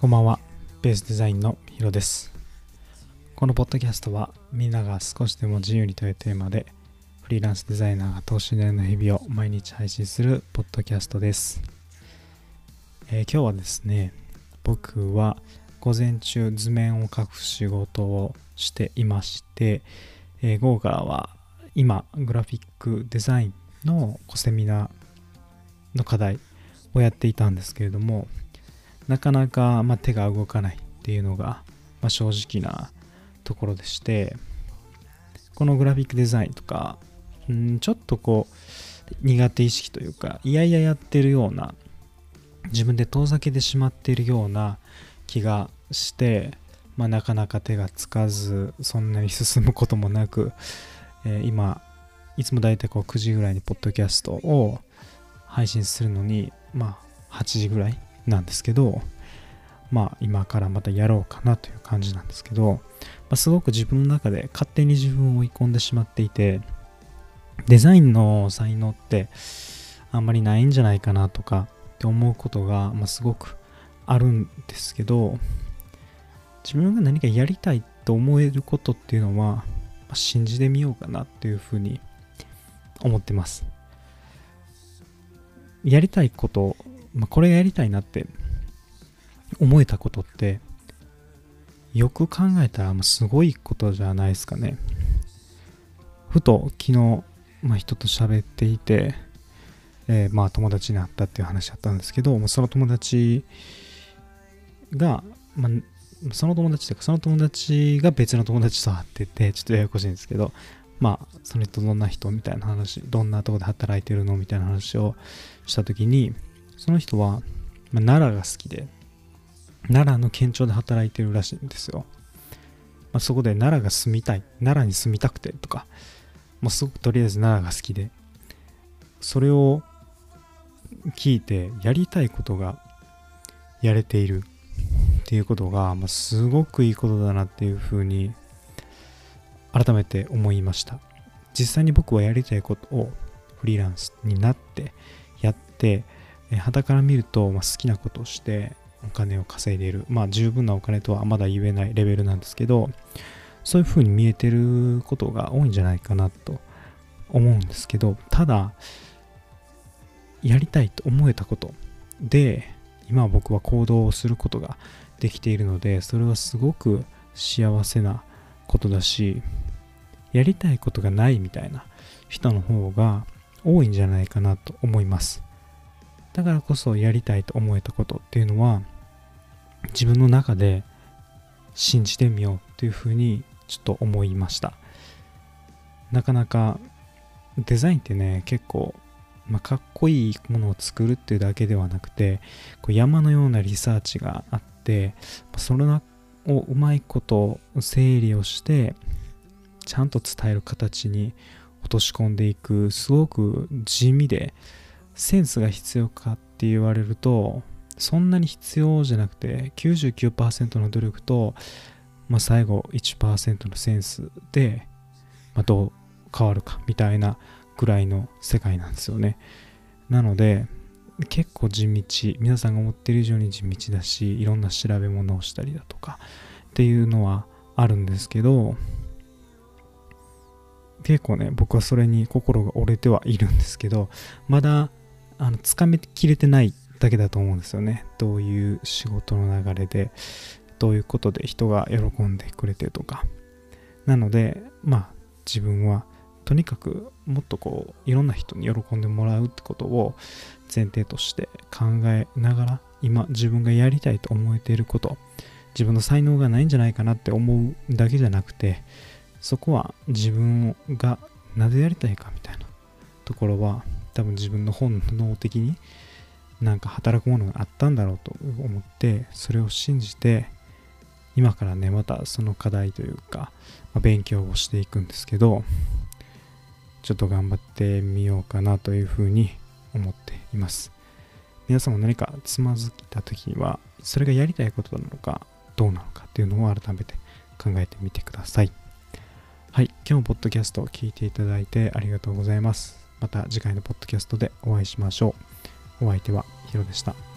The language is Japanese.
こんばんは、ベースデザインのヒロです。このポッドキャストは、みんなが少しでも自由にというテーマで、フリーランスデザイナーが等身大の日々を毎日配信するポッドキャストです。えー今日はですね、僕は午前中図面を描く仕事をしていまして、えー午後からは今、グラフィックデザインのセミナーの課題をやっていたんですけれども、なかなか、ま、手が動かないっていうのが、ま、正直なところでしてこのグラフィックデザインとかんちょっとこう苦手意識というかいやいややってるような自分で遠ざけてしまっているような気がして、まあ、なかなか手がつかずそんなに進むこともなく、えー今いつもだいたいこう9時ぐらいにポッドキャストを配信するのにまあ8時ぐらいなんですけどまあ今からまたやろうかなという感じなんですけど、まあ、すごく自分の中で勝手に自分を追い込んでしまっていてデザインの才能ってあんまりないんじゃないかなとかって思うことが、まあ、すごくあるんですけど自分が何かやりたいと思えることっていうのは、まあ信じてみようかなっていうふうに思ってます。やりたいことまあ、これやりたいなって思えたことってよく考えたらまあすごいことじゃないですかね。ふと昨日、まあ、人と喋っていて、えーまあ友達に会ったっていう話だったんですけどその友達が、まあ、その友達というかその友達が別の友達と会っててちょっとややこしいんですけどまあその人どんな人みたいな話どんなとこで働いてるのみたいな話をした時にその人は、まあ奈良が好きで、奈良の県庁で働いてるらしいんですよ。まあ、そこで奈良が住みたい、奈良に住みたくてとか、もうすごくとりあえず奈良が好きで、それを聞いてやりたいことがやれているっていうことが、まあ、すごくいいことだなっていうふうに改めて思いました。実際に僕はやりたいことをフリーランスになってやって、えー肌から見ると、ま、好きなことをしてお金を稼いでいるまあ十分なお金とはまだ言えないレベルなんですけどそういう風に見えてることが多いんじゃないかなと思うんですけどただやりたいと思えたことで今は僕は行動をすることができているのでそれはすごく幸せなことだしやりたいことがないみたいな人の方が多いんじゃないかなと思います。だからこそやりたいと思えたことっていうのは自分の中で信じてみようっていうふうにちょっと思いました。なかなかデザインってね結構、まあ、かっこいいものを作るっていうだけではなくてこう山のようなリサーチがあってそれをうまいこと整理をしてちゃんと伝える形に落とし込んでいくすごく地味でセンスが必要かって言われるとそんなに必要じゃなくて99%の努力と、まあ、最後1%のセンスで、まあ、どう変わるかみたいなぐらいの世界なんですよね。なので結構地道皆さんが思ってる以上に地道だしいろんな調べ物をしたりだとかっていうのはあるんですけど結構ね僕はそれに心が折れてはいるんですけどまだあのつかめきれてないだけだと思うんですよね。どういう仕事の流れでどういうことで人が喜んでくれてとか。なのでまあ自分はとにかくもっとこういろんな人に喜んでもらうってことを前提として考えながら今自分がやりたいと思えていること自分の才能がないんじゃないかなって思うだけじゃなくてそこは自分がなぜやりたいかみたいなところは多分自分の本能的になんか働くものがあったんだろうと思ってそれを信じて今からねまたその課題というか、まあ勉強をしていくんですけどちょっと頑張ってみようかなというふうに思っています。皆さんも何かつまずいた時にはそれがやりたいことなのかどうなのかっていうのを改めて考えてみてください。はい今日もポッドキャストを聞いていただいてありがとうございます。また次回のポッドキャストでお会いしましょう。お相手はヒロでした。